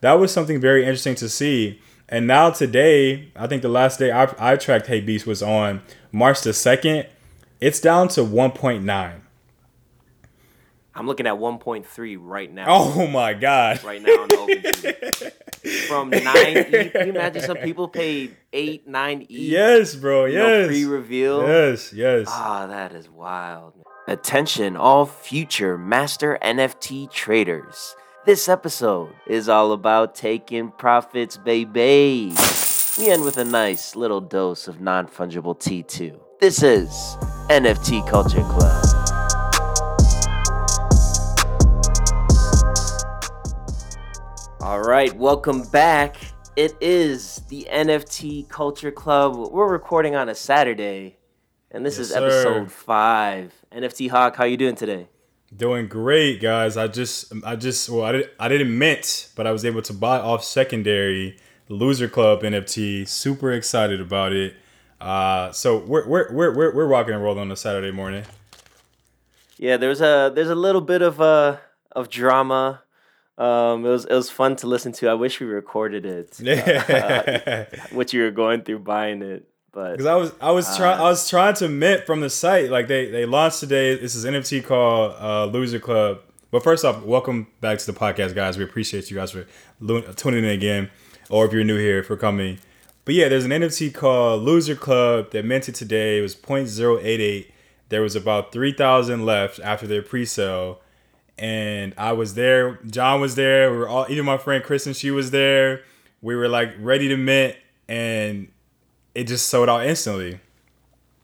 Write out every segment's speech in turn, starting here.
that was something very interesting to see. And now today, I think the last day I, I tracked Hape Beast was on March the second. It's down to one point nine. I'm looking at 1.3 right now. Oh my god! Right now on OpenSea. From nine E. Can you imagine some people paid eight, nine E? Yes, bro. Yes. Pre-reveal. Yes, yes. Ah, that is wild. Attention, all future master NFT traders. This episode is all about taking profits, baby. We end with a nice little dose of non fungible T2. This is NFT Culture Club. All right, welcome back. It is the NFT Culture Club. We're recording on a Saturday, and this Yes, is episode sir. five. NFT Hawk, how you doing today? Doing great, guys. I just, I just, well, I, did, I didn't mint, but I was able to buy off secondary Loser Club NFT. Super excited about it. Uh, so we're we're we're we're, we're rocking and rolling on a Saturday morning. Yeah, there's a there's a little bit of uh of drama. Um, it was it was fun to listen to. I wish we recorded it. Yeah. what you were going through buying it, but Because I was I was trying I was trying to mint from the site. Like they they launched today. This is NFT called uh, Loser Club. But first off, welcome back to the podcast, guys. We appreciate you guys for tuning in again, or if you're new here for coming. But yeah, there's an NFT called Loser Club that minted today. It was 0.088. There was about 3,000 left after their pre-sale. And I was there. John was there. We were all, even my friend Kristen, she was there. We were like ready to mint, and it just sold out instantly.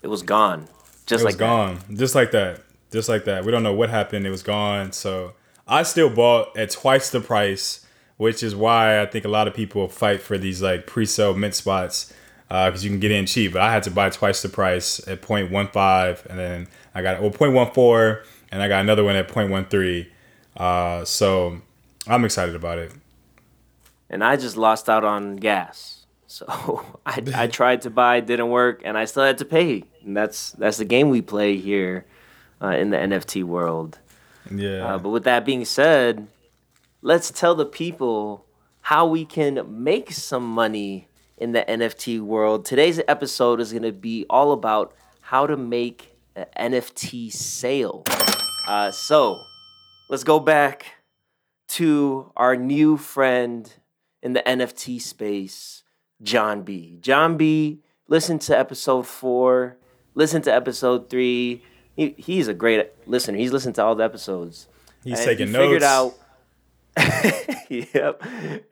it was gone. Just It was like that. gone, just like that, just like that. We don't know what happened. It was gone. So I still bought at twice the price, which is why I think a lot of people fight for these like pre-sale mint spots because you can get in cheap. But I had to buy twice the price at 0.15, and then I got well 0.14, and I got another one at 0.13. Uh, so I'm excited about it. and I just lost out on gas. So I, I tried to buy, didn't work, and I still had to pay. And that's that's the game we play here uh, in the NFT world. Yeah. Uh, but with that being said, let's tell the people how we can make some money in the NFT world. Today's episode is going to be all about how to make an NFT sale. Uh, so let's go back to our new friend in the NFT space, John B. John B, listen to episode four, listen to episode three. He, he's a great listener. He's listened to all the episodes. He's And taking he notes. Figured out. yep,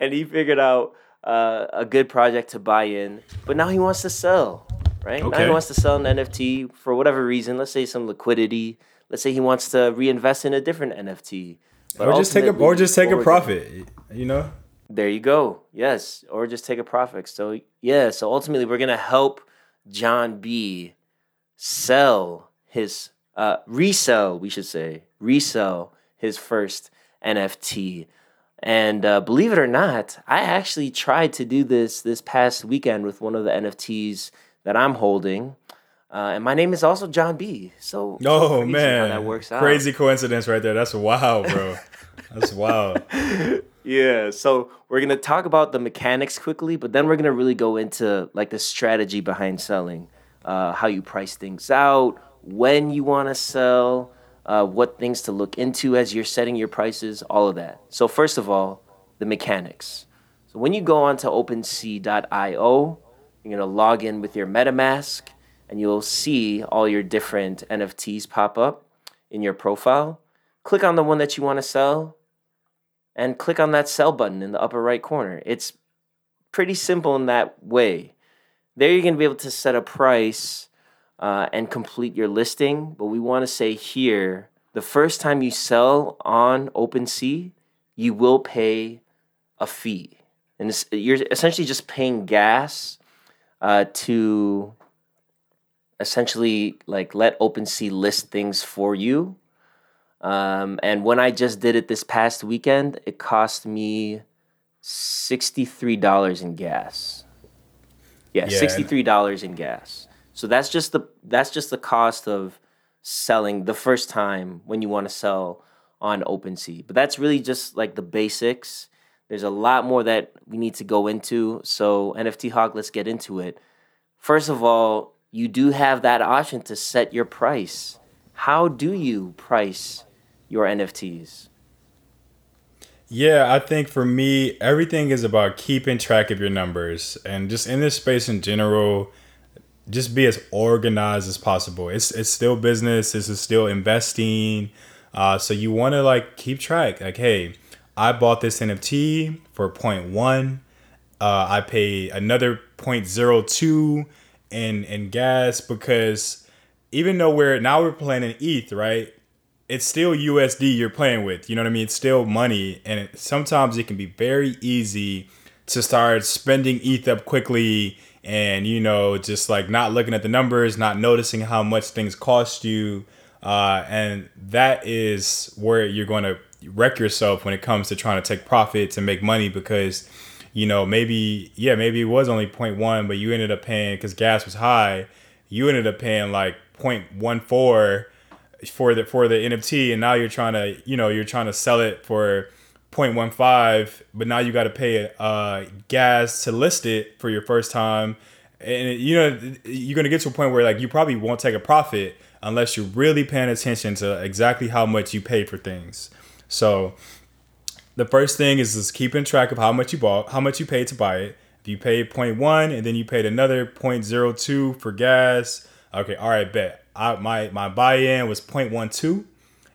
and he figured out uh, a good project to buy in, but now he wants to sell. Right okay. now he wants to sell an NFT for whatever reason. Let's say some liquidity. Let's say he wants to reinvest in a different NFT. But or just take a or just take a profit. You know. There you go. Yes, or just take a profit. So yeah. So ultimately, we're gonna help John B. sell his uh, resell. We should say resell his first NFT. And uh, believe it or not, I actually tried to do this this past weekend with one of the NFTs that I'm holding. Uh, and my name is also John B. So, Oh man, how that works out. crazy coincidence right there. That's wow, bro. That's wild. Yeah, so we're gonna talk about the mechanics quickly, but then we're gonna really go into like the strategy behind selling, uh, how you price things out, when you want to sell, uh, what things to look into as you're setting your prices, all of that. So first of all, the mechanics. So when you go onto OpenSea.io, you're gonna log in with your MetaMask, and you'll see all your different NFTs pop up in your profile. Click on the one that you want to sell and click on that sell button in the upper right corner. It's pretty simple in that way. There, you're going to be able to set a price uh, and complete your listing. But we want to say here the first time you sell on OpenSea, you will pay a fee. And you're essentially just paying gas uh, to essentially like let OpenSea list things for you. Um, and when I just did it this past weekend, it cost me sixty-three dollars in gas. Yeah, Yeah, sixty-three dollars in gas. So that's just the that's just the cost of selling the first time when you want to sell on OpenSea. But that's really just like the basics. There's a lot more that we need to go into. So, NFT Hog, let's get into it. First of all, you do have that option to set your price. How do you price your NFTs? Yeah, I think for me, everything is about keeping track of your numbers and just in this space in general, just be as organized as possible. It's it's still business. This is still investing. Uh, so you want to like keep track. Like, hey, I bought this NFT for 0.1. Uh, I paid another 0.02 in in gas because even though we're now we're playing in ETH, right? It's still USD you're playing with. You know what I mean? It's still money, and it, sometimes it can be very easy to start spending ETH up quickly and you know just like not looking at the numbers not noticing how much things cost you uh, and that is where you're going to wreck yourself when it comes to trying to take profits and make money because you know maybe yeah maybe it was only 0.1 but you ended up paying because gas was high you ended up paying like 0.14 for the for the nft and now you're trying to you know you're trying to sell it for 0.15 but now you got to pay uh, gas to list it for your first time. And you know you're to get to a point where like you probably won't take a profit unless you're really paying attention to exactly how much you pay for things. So the first thing is just keeping track of how much you bought how much you paid to buy it. If you paid 0.1 and then you paid another 0.02 for gas okay all right bet I, my my buy-in was 0.12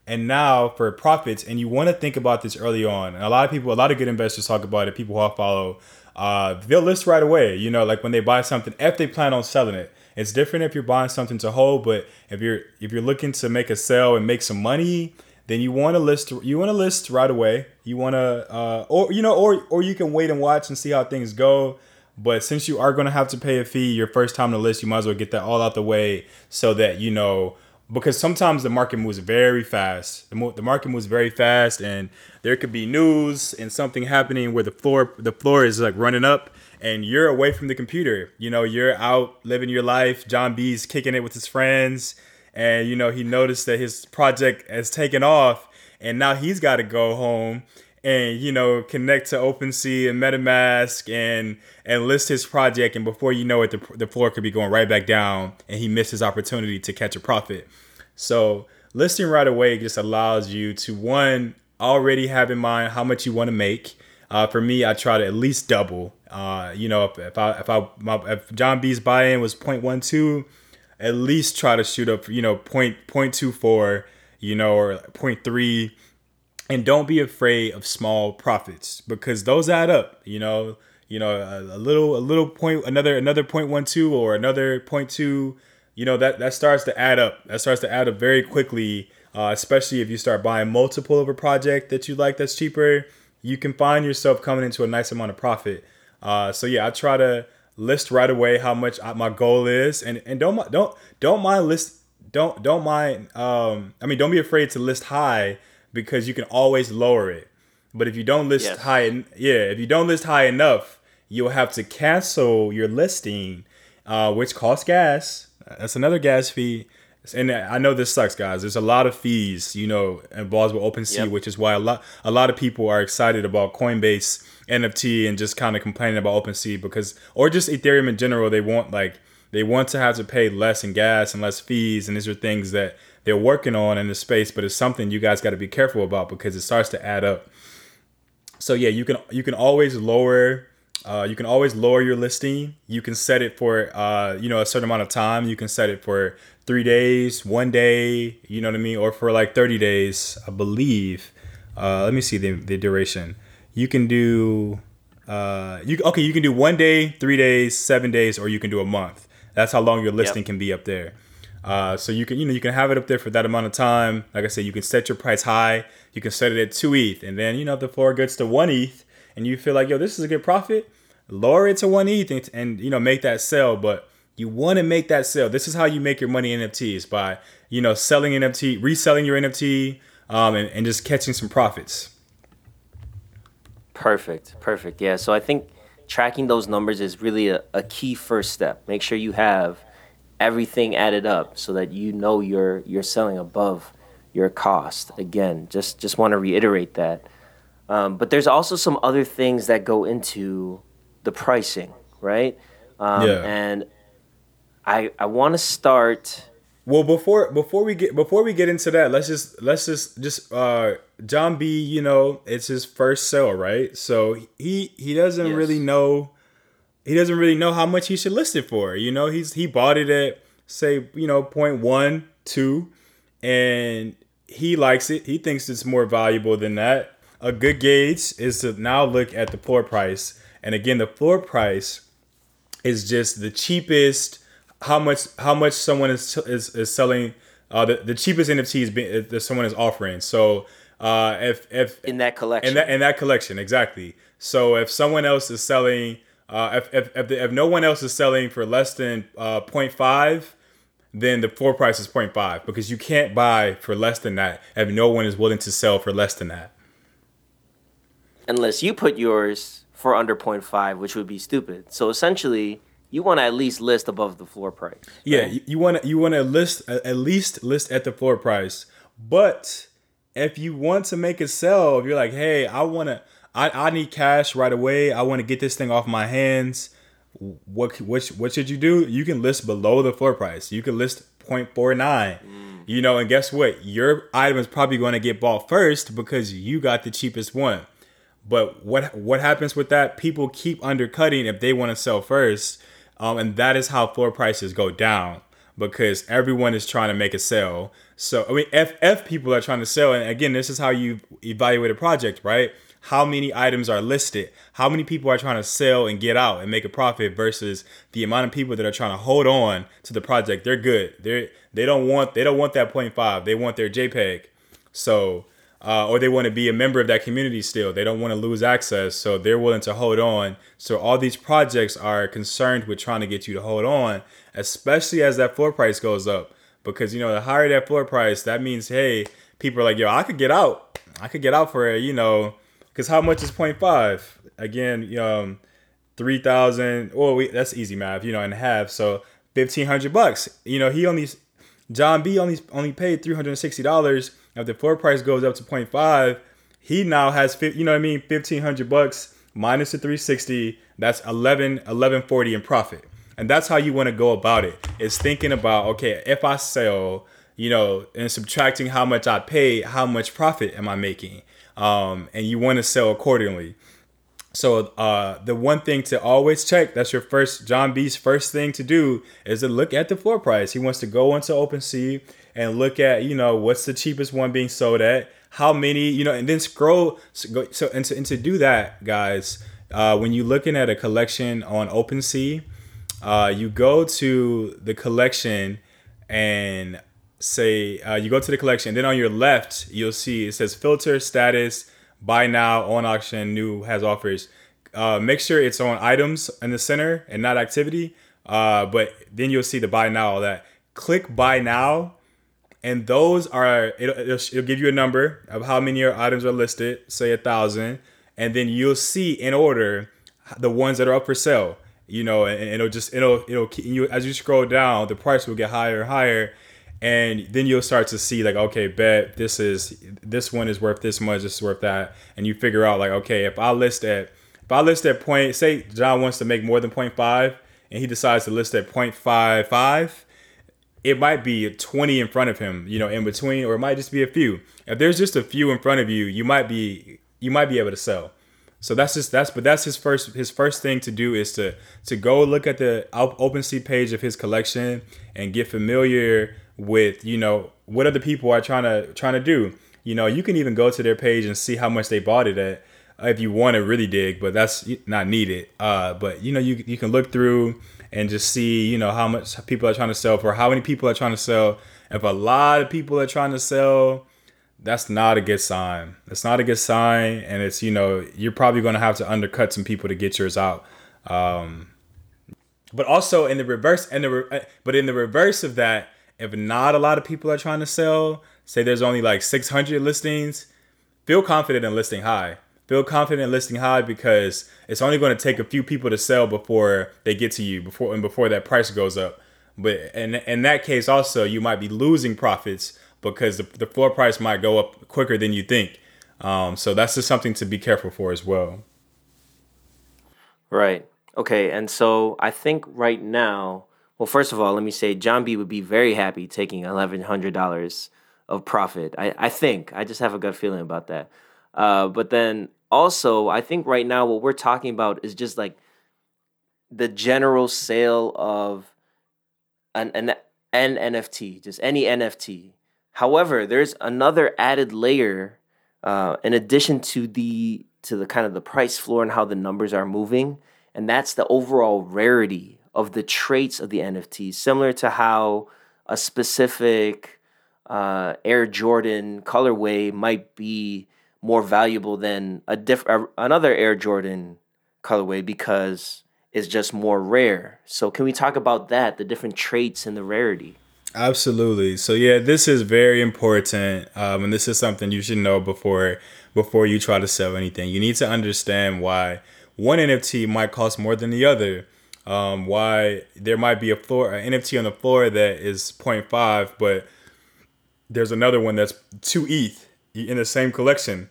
and now for profits and you want to think about this early on and a lot of people a lot of good investors talk about it people who I follow uh, they'll list right away you know like when they buy something if they plan on selling it. It's different if you're buying something to hold but if you're if you're looking to make a sale and make some money then you want to list you want to list right away. You want to uh, or you know or or you can wait and watch and see how things go but since you are going to have to pay a fee your first time to list you might as well get that all out the way so that you know because sometimes the market moves very fast. The, mo- the market moves very fast, and there could be news and something happening where the floor the floor is like running up, and you're away from the computer. You know, you're out living your life. John B's kicking it with his friends, and you know he noticed that his project has taken off, and now he's got to go home and you know connect to OpenSea and MetaMask and and list his project, and before you know it, the, the floor could be going right back down, and he missed his opportunity to catch a profit. So listing right away just allows you to one already have in mind how much you want to make. Uh, for me, I try to at least double. Uh, you know, if, if I if I my, if John B's buy-in was 0.12, at least try to shoot up you know point point two four, you know, or 0.3 and don't be afraid of small profits because those add up you know? You know a, a, little a little point another another point one two or another point two you know that that starts to add up. That starts to add up very quickly uh, especially if you start buying multiple of a project that you like that's cheaper you can find yourself coming into a nice amount of profit. Uh, so yeah i try to list right away how much my goal is. And and don't don't don't mind list don't don't mind um i mean don't be afraid to list high because you can always lower it. But if you don't list yes. high, yeah, if you don't list high enough, you'll have to cancel your listing, uh, which costs gas. That's another gas fee. And I know this sucks, guys. There's a lot of fees, you know, involved with OpenSea, yep. which is why a lot a lot of people are excited about Coinbase NFT and just kind of complaining about OpenSea because, or just Ethereum in general. They want like they want to have to pay less in gas and less fees, and these are things that they're working on in the space, but it's something you guys got to be careful about because it starts to add up. So yeah, you can you can always lower uh, you can always lower your listing. You can set it for uh, you know a certain amount of time. You can set it for three days, one day, you know what I mean, or for like thirty days, I believe. Uh, let me see the, the duration. You can do uh, you okay. You can do one day, three days, seven days, or you can do a month. That's how long your listing yep. can be up there. Uh, so you can you know you can have it up there for that amount of time. Like I said, you can set your price high. You can set it at two ETH, and then you know if the floor gets to one ETH, and you feel like yo this is a good profit, lower it to one ETH and, and you know make that sell. But you want to make that sell. This is how you make your money in NFTs by you know selling NFT, reselling your NFT, um, and, and just catching some profits. Perfect, perfect. Yeah. So I think tracking those numbers is really a, a key first step. Make sure you have everything added up so that you know you're you're selling above your cost. Again, just just want to reiterate that. Um, but there's also some other things that go into the pricing, right? Um, Yeah. And I I want to start. Well, before before we get before we get into that, let's just let's just just uh John B. You know, it's his first sell, right? So he he doesn't Yes. really know he doesn't really know how much he should list it for. You know, he's he bought it at say you know point one two, and he likes it. He thinks it's more valuable than that. A good gauge is to now look at the floor price, and again, the floor price is just the cheapest how much how much someone is is, is selling uh the, the cheapest NFT is being that someone is offering. So uh if if In that collection. in that in that collection exactly. So if someone else is selling uh if if if, the, if no one else is selling for less than uh 0.5 then the floor price is 0.5 because you can't buy for less than that if no one is willing to sell for less than that. unless you put yours for under 0.5, which would be stupid. So essentially, you want to at least list above the floor price. Yeah, you- want to you want to list at at least list at the floor price. But if you want to make a sell, if you're like, hey, I want to, I, I need cash right away. I want to get this thing off my hands. What what what should you do? You can list below the floor price. You can list 0.49. You know, and guess what? Your item is probably going to get bought first because you got the cheapest one. But what what happens with that? People keep undercutting if they want to sell first, um, and that is how floor prices go down because everyone is trying to make a sale. So I mean, if if people are trying to sell, and again, this is how you evaluate a project, right? How many items are listed? How many people are trying to sell and get out and make a profit versus the amount of people that are trying to hold on to the project? They're good. They they don't want they don't want that 0.5. They want their JPEG. So, uh, or they want to be a member of that community still. They don't want to lose access, so they're willing to hold on. So all these projects are concerned with trying to get you to hold on, especially as that floor price goes up. Because you know, the higher that floor price, that means hey, people are like, yo, I could get out. I could get out for you know, because how much is 0.5? Again, um, three thousand. Well, we, that's easy math, you know, and half. So fifteen hundred bucks. You know, he only John B only only paid three hundred and sixty dollars. If the floor price goes up to 0.5, he now has you know what I mean, fifteen hundred bucks minus the three sixty. That's 11 1140 in profit. And that's how you want to go about it. Is thinking about okay, if I sell, you know, and subtracting how much I pay, how much profit am I making? Um, and you want to sell accordingly. So uh, the one thing to always check, that's your first John B's first thing to do is to look at the floor price. He wants to go into OpenSea and look at, you know, what's the cheapest one being sold at, how many, you know, and then scroll. So, so and, to, and to do that, guys, uh, when you're looking at a collection on OpenSea, uh, you go to the collection and say uh, you go to the collection. Then on your left, you'll see it says filter status, buy now, on auction, new has offers. Uh, make sure it's on items in the center and not activity. Uh, but then you'll see the buy now, all that. Click buy now, and those are it'll, it'll, it'll give you a number of how many your items are listed, say a thousand, and then you'll see in order the ones that are up for sale. You know, and, and it'll just it'll it'll keep you as you scroll down, the price will get higher and higher, and then you'll start to see like, okay, bet this is this one is worth this much, this is worth that, and you figure out like, okay, if I list at if I list at point, say John wants to make more than 0.5, and he decides to list at 0.55 it might be 20 in front of him, you know, in between, or it might just be a few. If there's just a few in front of you, you might be you might be able to sell. So that's just that's but that's his first his first thing to do is to to go look at the open OpenSea page of his collection and get familiar with you know what other people are trying to trying to do. You know, you can even go to their page and see how much they bought it at uh, if you want to really dig, but that's not needed. Uh, but you know, you you can look through and just see you know how much people are trying to sell for, how many people are trying to sell. If a lot of people are trying to sell, that's not a good sign. It's not a good sign, and it's you know you're probably going to have to undercut some people to get yours out. Um, but also in the reverse, and the re- but in the reverse of that, if not a lot of people are trying to sell, say there's only like 600 listings, feel confident in listing high. Feel confident in listing high because it's only going to take a few people to sell before they get to you before and before that price goes up. But in in that case, also you might be losing profits because the, the floor price might go up quicker than you think. Um, so that's just something to be careful for as well. Right. Okay. And so I think right now, well, first of all, let me say John B would be very happy taking eleven hundred dollars of profit. I, I think. I just have a gut feeling about that. Uh, but then also, I think right now what we're talking about is just like the general sale of an, an, an NFT, just any NFT. However, there's another added layer uh, in addition to the to the kind of the price floor and how the numbers are moving, and that's the overall rarity of the traits of the NFT, similar to how a specific uh, Air Jordan colorway might be more valuable than a diff- another Air Jordan colorway because it's just more rare. So can we talk about that, the different traits and the rarity? Absolutely. So yeah, this is very important, um, and this is something you should know before before you try to sell anything. You need to understand why one NFT might cost more than the other. Um, why there might be a floor an NFT on the floor that is 0.5, but there's another one that's two ETH in the same collection.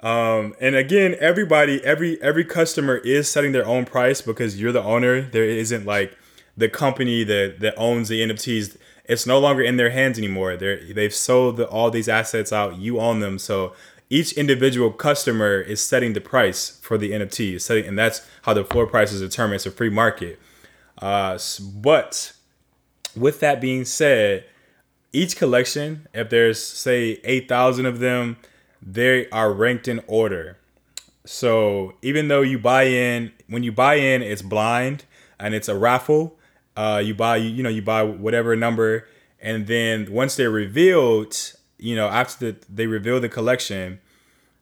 Um, and again, everybody, every every customer is setting their own price because you're the owner. There isn't like the company that that owns the NFTs. It's no longer in their hands anymore. They they've sold the, all these assets out. You own them, so each individual customer is setting the price for the NFT. Setting, and that's how the floor price is determined. It's a free market. Uh, but with that being said, each collection, if there's say eight thousand of them they are ranked in order. So even though you buy in, when you buy in, it's blind and it's a raffle. Uh, you buy, you know, you buy whatever number, and then once they're revealed, you know, after the, they reveal the collection,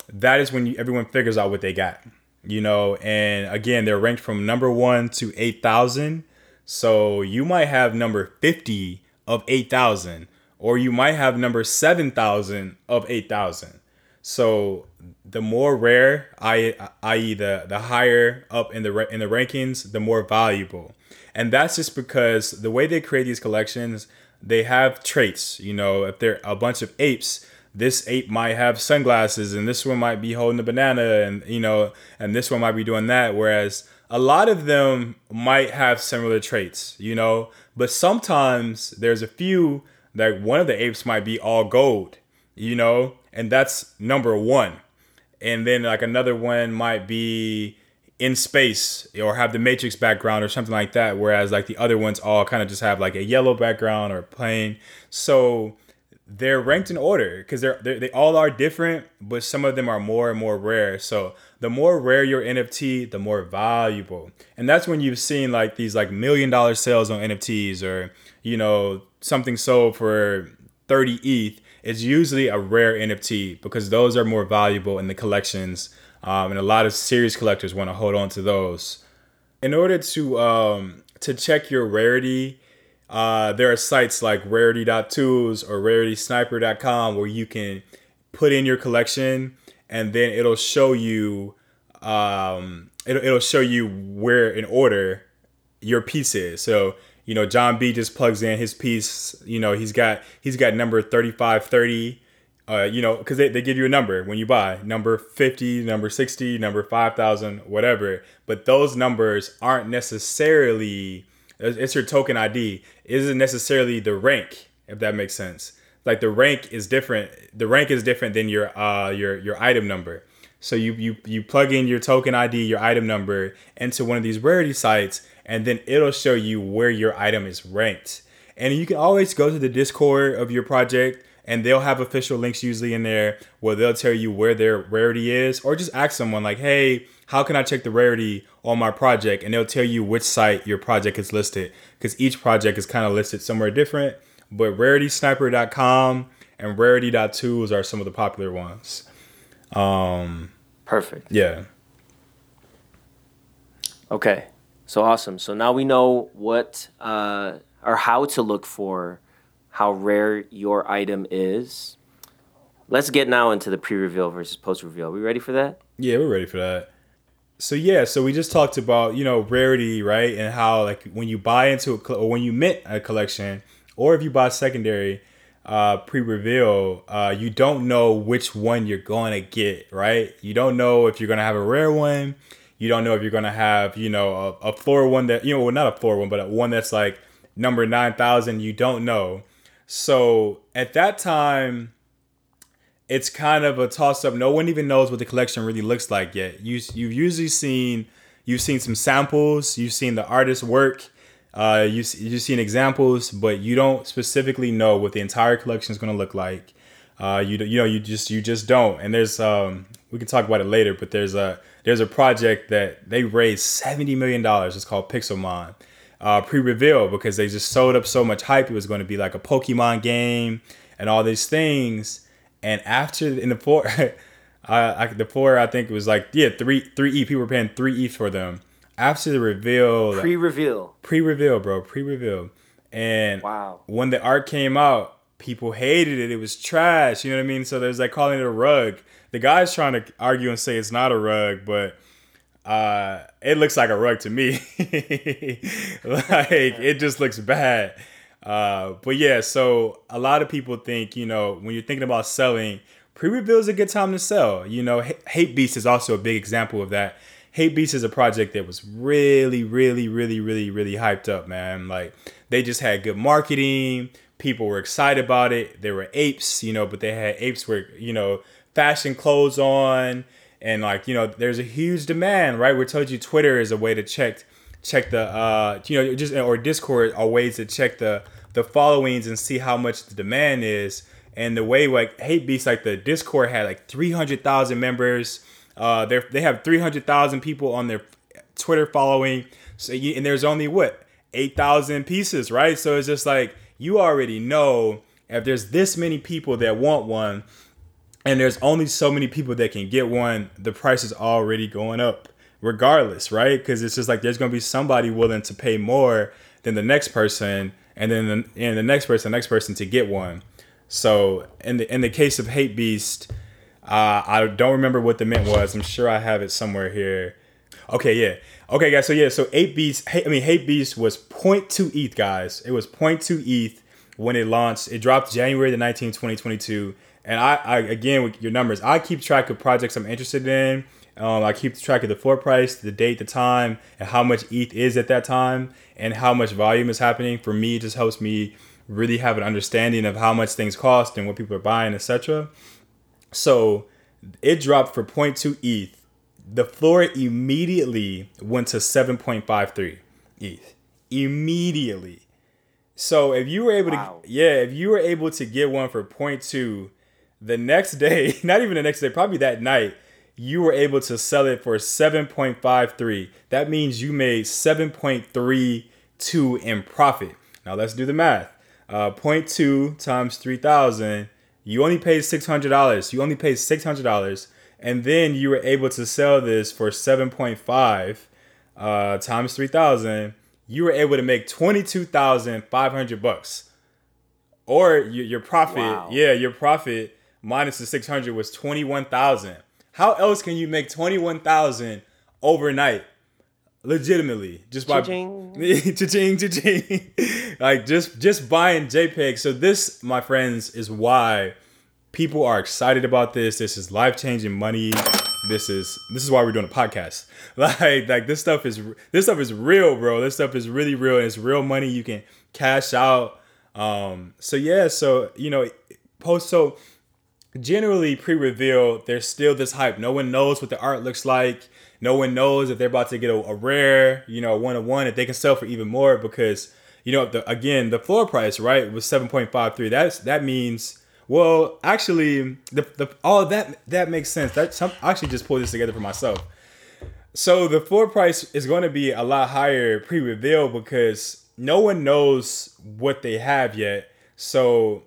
that is when you, everyone figures out what they got. You know, and again, they're ranked from number one to eight thousand. So you might have number fifty of eight thousand, or you might have number seven thousand of eight thousand. So the more rare, i.e. the the higher up in the in the rankings, the more valuable. And that's just because the way they create these collections, they have traits. You know, if they're a bunch of apes, this ape might have sunglasses, and this one might be holding a banana, and you know, and this one might be doing that. Whereas a lot of them might have similar traits, you know, but sometimes there's a few that one of the apes might be all gold, you know, and that's number one. And then like another one might be in space or have the matrix background or something like that whereas like the other ones all kind of just have like a yellow background or plain. So they're ranked in order because they're, they're, they all are different but some of them are more and more rare. So the more rare your nft the more valuable. And that's when you've seen like these like million dollar sales on nfts or you know something sold for 30 eth it's usually a rare NFT because those are more valuable in the collections, um, and a lot of serious collectors want to hold on to those. In order to um, to check your rarity, uh, there are sites like rarity.tools or raritysniper.com where you can put in your collection and then it'll show you um, it'll, it'll show you where in order your piece is. So you know, John B just plugs in his piece. You know, he's got he's got number thirty five thirty. Uh, you know, because they, they give you a number when you buy number 50, number 60, number 5,000, whatever. But those numbers aren't necessarily, it's your token ID, isn't necessarily the rank, if that makes sense. Like the rank is different. The rank is different than your uh your your item number. So you you you plug in your token ID, your item number into one of these rarity sites, and then it'll show you where your item is ranked. And you can always go to the Discord of your project and they'll have official links usually in there where they'll tell you where their rarity is or just ask someone like, "Hey, how can I check the rarity on my project?" and they'll tell you which site your project is listed cuz each project is kind of listed somewhere different. But raritysniper.com and rarity.tools are some of the popular ones. Um Perfect. Yeah. Okay. So awesome. So now we know what uh, or how to look for how rare your item is. Let's get now into the pre-reveal versus post-reveal. We ready for that? Yeah, we're ready for that. So yeah, so we just talked about you know rarity, right, and how like when you buy into a or when you mint a collection, or if you buy secondary, uh, pre-reveal, uh, you don't know which one you're going to get, right? You don't know if you're going to have a rare one. You don't know if you're going to have, you know, a, a floor one that, you know, well, not a floor one, but a one that's like number 9,000. You don't know. So at that time, it's kind of a toss up. No one even knows what the collection really looks like yet. You, you've usually seen, you've seen some samples, you've seen the artist's work uh, you you've seen examples, but you don't specifically know what the entire collection is going to look like. Uh, you you know you just you just don't. And there's um we can talk about it later, but there's a there's a project that they raised seventy million dollars. It's called Pixelmon. Uh, pre-reveal because they just sold up so much hype. It was going to be like a Pokemon game and all these things. And after in the four, I, I the floor I think it was like yeah three three E people were paying three ETH for them after the reveal, pre-reveal, pre-reveal, bro, pre-reveal, and wow, when the art came out, people hated it. It was trash. You know what I mean? So there's like calling it a rug. The guy's trying to argue and say it's not a rug, but uh, it looks like a rug to me. like it just looks bad. Uh, but yeah, so a lot of people think, you know, when you're thinking about selling, pre-reveal is a good time to sell. You know, Hape Beast is also a big example of that. Hape Beast is a project that was really, really, really, really, really hyped up, man. Like they just had good marketing. People were excited about it. There were apes, you know, but they had apes with, you know, fashion clothes on. And like, you know, there's a huge demand, right? We told you Twitter is a way to check check the uh you know, just or Discord are ways to check the the followings and see how much the demand is. And the way like Hape Beast, like the Discord had like 300,000 members uh, they they have three hundred thousand people on their Twitter following. So you, and there's only what eight thousand pieces, right? So it's just like you already know if there's this many people that want one, and there's only so many people that can get one, the price is already going up, regardless, right? Because it's just like there's gonna be somebody willing to pay more than the next person, and then the, and the next person, the next person to get one. So in the in the case of Hape Beast, uh, I don't remember what the mint was. I'm sure I have it somewhere here. Okay, yeah. Okay, guys. So yeah, so eight beast. I mean, hape beast was 0.2 ETH, guys. It was 0.2 ETH when it launched. It dropped January the 19th, 2022. And I, I again with your numbers, I keep track of projects I'm interested in. Um, I keep track of the floor price, the date, the time, and how much ETH is at that time, and how much volume is happening. For me, it just helps me really have an understanding of how much things cost and what people are buying, etc. So it dropped for 0.2 ETH. The floor immediately went to 7.53 ETH. Immediately. So if you were able wow. to yeah, if you were able to get one for 0.2 the next day, not even the next day, probably that night, you were able to sell it for 7.53. That means you made 7.32 in profit. Now let's do the math. Uh, 0.2 times 3,000 you only paid six hundred dollars. You only paid six hundred dollars, and then you were able to sell this for seven point five uh, times three thousand. You were able to make twenty two thousand five hundred bucks, or your, your profit. Wow. Yeah, your profit minus the six hundred was twenty one thousand. How else can you make twenty one thousand overnight? legitimately just by cha-ching, cha-ching, cha-ching. like just just buying JPEG. So this, my friends, is why people are excited about this. This is life changing money. This is this is why we're doing a podcast. Like like this stuff is this stuff is real, bro. This stuff is really real. It's real money you can cash out. Um. So yeah. So you know, post so generally pre-reveal. There's still this hype. No one knows what the art looks like no one knows if they're about to get a, a rare, you know, one of one, if they can sell for even more because, you know, the, again, the floor price, right, was 7.53. That's that means well, actually, the, the all that that makes sense. That I actually just pulled this together for myself. So the floor price is going to be a lot higher pre-reveal because no one knows what they have yet. So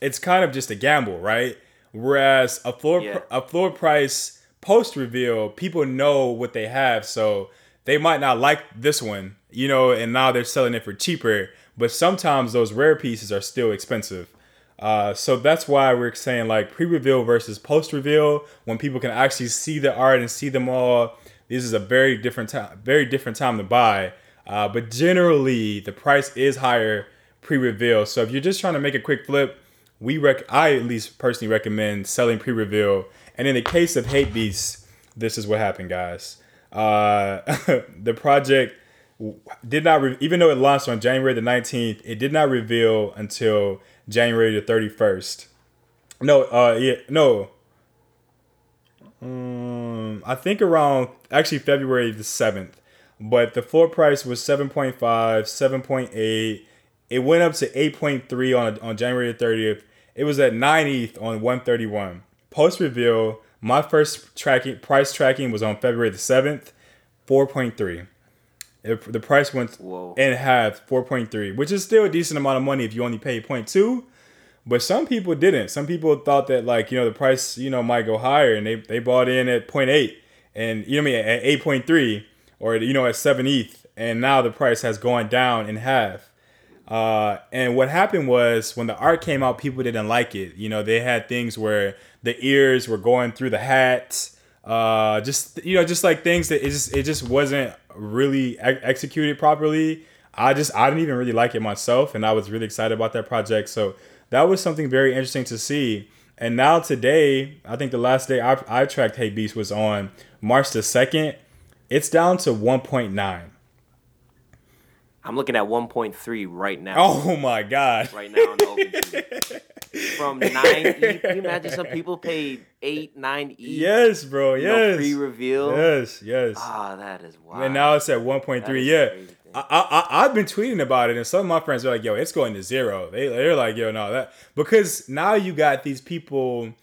it's kind of just a gamble, right? Whereas a floor yeah. a floor price post reveal, people know what they have, so they might not like this one, you know, and now they're selling it for cheaper. But sometimes those rare pieces are still expensive. Uh, so that's why we're saying like pre-reveal versus post-reveal when people can actually see the art and see them all. This is a very different time, very different time to buy. Uh, but generally, the price is higher pre-reveal. So if you're just trying to make a quick flip, we rec I at least personally recommend selling pre-reveal. And in the case of Hape Beast, this is what happened, guys. Uh, the project did not re- even though it launched on January the 19th, it did not reveal until January the 31st. No, uh yeah, no. Um, I think around actually February the 7th. But the floor price was 7.5, 7.8. It went up to 8.3 on on January 30th. It was at 9 ETH on 131. Post reveal, my first tracking price tracking was on February the 7th, 4.3. If the price went Whoa. in half, 4.3, which is still a decent amount of money if you only pay 0.2. But some people didn't. Some people thought that like, you know, the price, you know, might go higher and they, they bought in at 0.8 and you know I mean at 8.3 or you know at 7 ETH and now the price has gone down in half. Uh, and what happened was when the art came out, people didn't like it. You know, they had things where the ears were going through the hats. Uh, just you know, just like things that it just it just wasn't really ex- executed properly. I just I didn't even really like it myself, and I was really excited about that project. So that was something very interesting to see. And now today, I think the last day I, I tracked Hape Beast was on March the second. It's down to one point nine. I'm looking at 1.3 right now. Oh my god! Right now on OpenSea. From nine can you imagine some people paid eight, nine ETH? Yes, bro. know, Yes. pre-reveal. Yes. Yes. Ah, that is wild. And now it's at 1.3. Yeah. I, I, I've been tweeting about it, and some of my friends are like, yo, it's going to zero. They, they're like, yo, no, that. Because now you got these people,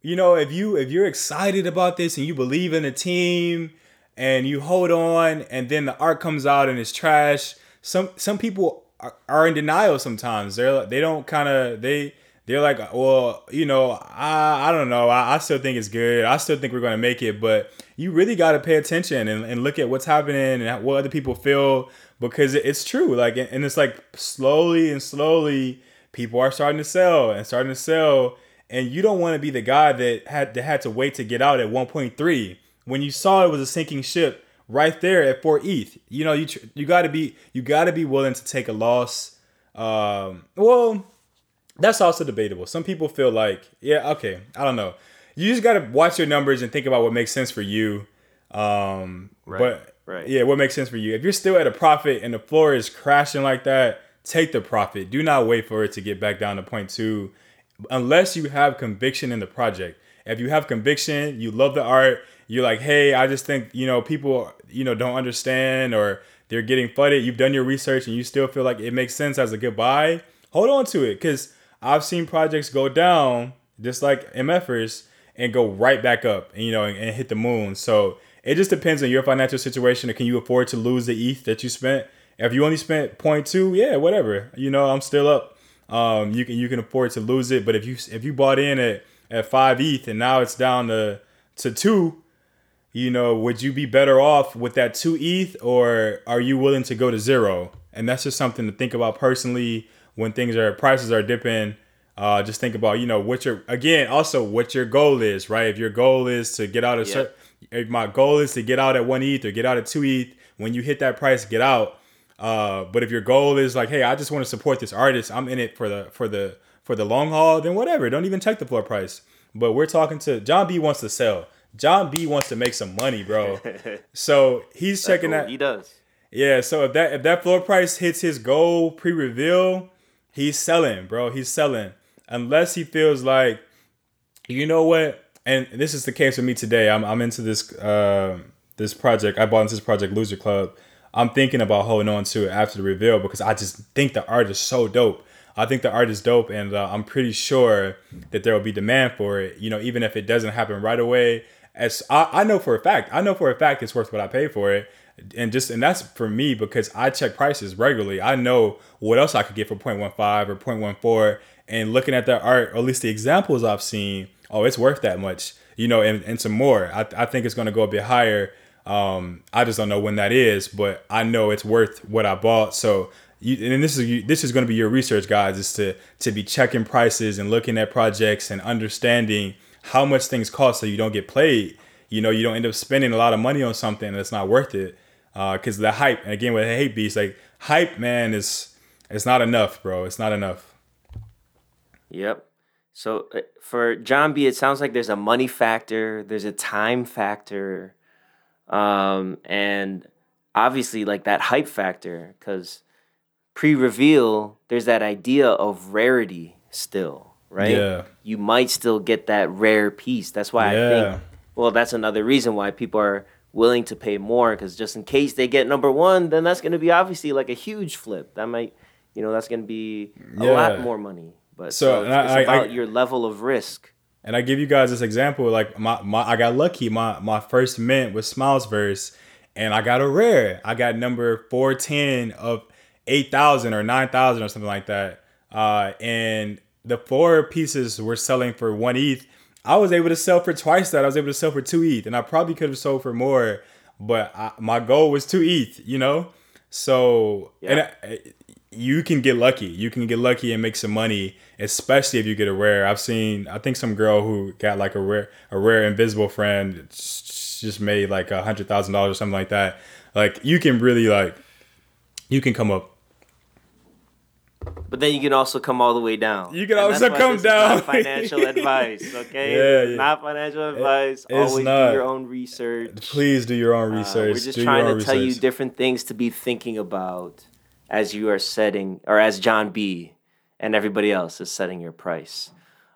you know, if, you, if you're excited about this and you believe in the team and you hold on, and then the art comes out and it's trash, some, some people are, are in denial sometimes. They're, they don't kind of, they, they're like, well, you know, I, I don't know. I, I still think it's good. I still think we're to make it. But you really got to pay attention and, and look at what's happening and what other people feel because it's true. Like, and it's like slowly and slowly, people are starting to sell and starting to sell. And you don't want to be the guy that had, that had to wait to get out at 1.3 when you saw it was a sinking ship right there at 4 ETH. You know, you tr- you got to be you got to be willing to take a loss. Um, well, that's also debatable. Some people feel like, yeah, okay, I don't know. You just gotta watch your numbers and think about what makes sense for you. Um, Right, but right. yeah, what makes sense for you. If you're still at a profit and the floor is crashing like that, take the profit. Do not wait for it to get back down to point two, unless you have conviction in the project. If you have conviction, you love the art. You're like, hey, I just think you know people, you know, don't understand or they're getting flooded. You've done your research and you still feel like it makes sense as a good buy. Hold on to it because I've seen projects go down just like MFers and go right back up, and you know, and, and hit the moon. So it just depends on your financial situation. Can you afford to lose the ETH that you spent? If you only spent 0.2, yeah, whatever. You know, I'm still up. Um, you can you can afford to lose it. But if you if you bought in at at five ETH and now it's down to to two, you know, would you be better off with that two ETH or are you willing to go to zero? And that's just something to think about personally when things are prices are dipping. Uh, just think about you know what your again also what your goal is right. If your goal is to get out of cer- if my goal is to get out at one ETH or get out at two ETH, when you hit that price, get out. Uh, but if your goal is like, hey, I just want to support this artist, I'm in it for the for the for the long haul, then whatever. Don't even check the floor price. But we're talking to John B wants to sell. John B wants to make some money, bro. so he's checking that. he does. Yeah, so if that if that floor price hits his goal pre-reveal, he's selling, bro. He's selling. Unless he feels like, you know what? And this is the case with me today. I'm I'm into this uh, this project. I bought into this project Loser Club. I'm thinking about holding on to it after the reveal because I just think the art is so dope. I think the art is dope, and uh, I'm pretty sure that there will be demand for it. You know, even if it doesn't happen right away, as I, I know for a fact, I know for a fact it's worth what I pay for it, and just and that's for me because I check prices regularly. I know what else I could get for 0.15 or 0.14, and looking at that art, or at least the examples I've seen, oh, it's worth that much. You know, and, and some more. I, I think it's going to go a bit higher. Um, I just don't know when that is, but I know it's worth what I bought. So you, and this is you, this is going to be your research, guys, is to to be checking prices and looking at projects and understanding how much things cost, so you don't get played. You know, you don't end up spending a lot of money on something that's not worth it. Because the hype, and again with hape beast, like hype, man, is it's not enough, bro. It's not enough. Yep. So uh, for John B, it sounds like there's a money factor, there's a time factor, um, and obviously like that hype factor because pre-reveal there's that idea of rarity still, right? Yeah. You might still get that rare piece. That's why I Yeah. think. Well, that's another reason why people are willing to pay more because just in case they get number one, then that's going to be obviously like a huge flip. That might, you know, that's going to be a lot more money. But So, so, it's, I- it's I- about I- your level of risk. And I give you guys this example, like my, my I got lucky. My my first mint was Smilesverse, and I got a rare. I got number four ten of eight thousand or nine thousand or something like that. Uh, and the four pieces were selling for one ETH. I was able to sell for twice that. I was able to sell for two ETH, and I probably could have sold for more, but I, my goal was two ETH. You know, so and I, you can get lucky. You can get lucky and make some money, especially if you get a rare. I've seen, I think some girl who got like a rare, a rare invisible friend just made like a hundred thousand dollars or something like that. Like you can really like, you can come up. But then you can also come all the way down. You can And also come this is not down. financial advice, okay? Yeah, yeah. Not financial advice. it's Always not. do your own research. Please do your own Uh, research. we're just do trying to own tell you different things to be thinking about as you are setting, or as John B. and everybody else is setting your price.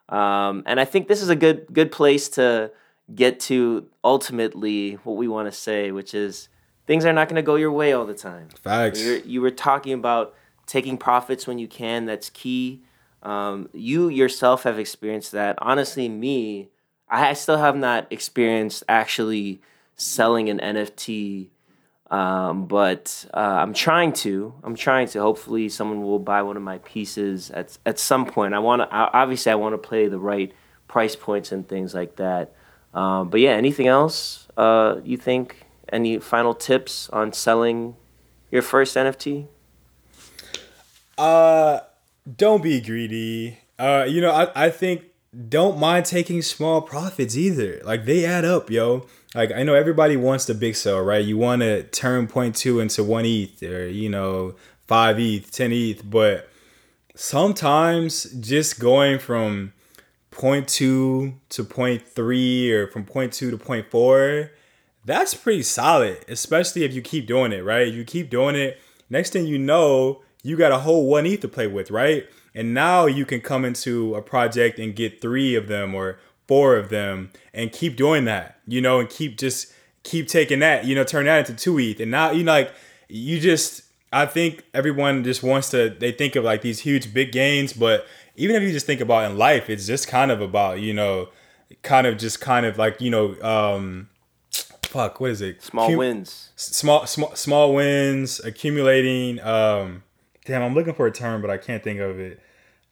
Um, and I think this is a good good place to get to ultimately what we want to say, which is things are not going to go your way all the time. Facts. You're, you were talking about taking profits when you can. That's key. Um, you yourself have experienced that. Honestly, me, I still have not experienced actually selling an NFT, um, but uh, I'm trying to. I'm trying to. Hopefully, someone will buy one of my pieces at at some point. I want to. Obviously, I want to play the right price points and things like that. Um, but yeah, anything else uh, you think? Any final tips on selling your first NFT? Uh, don't be greedy. Uh, you know, I, I think don't mind taking small profits either. Like they add up, yo. Like I know everybody wants the big sell, right? You want to turn two into one ETH or you know five ETH, ten ETH, but sometimes just going from two to three or from two to four, that's pretty solid, especially if you keep doing it, right? You keep doing it, next thing you know, you got a whole one ETH to play with, right? And now you can come into a project and get three of them or four of them and keep doing that, you know, and keep just keep taking that, you know, turn that into two ETH. And now you know, like you just I think everyone just wants to they think of like these huge big gains, but even if you just think about in life, it's just kind of about, you know, kind of just kind of like, you know, um fuck, what is it? Small Cum- wins. small small small wins accumulating um damn i'm looking for a term but i can't think of it.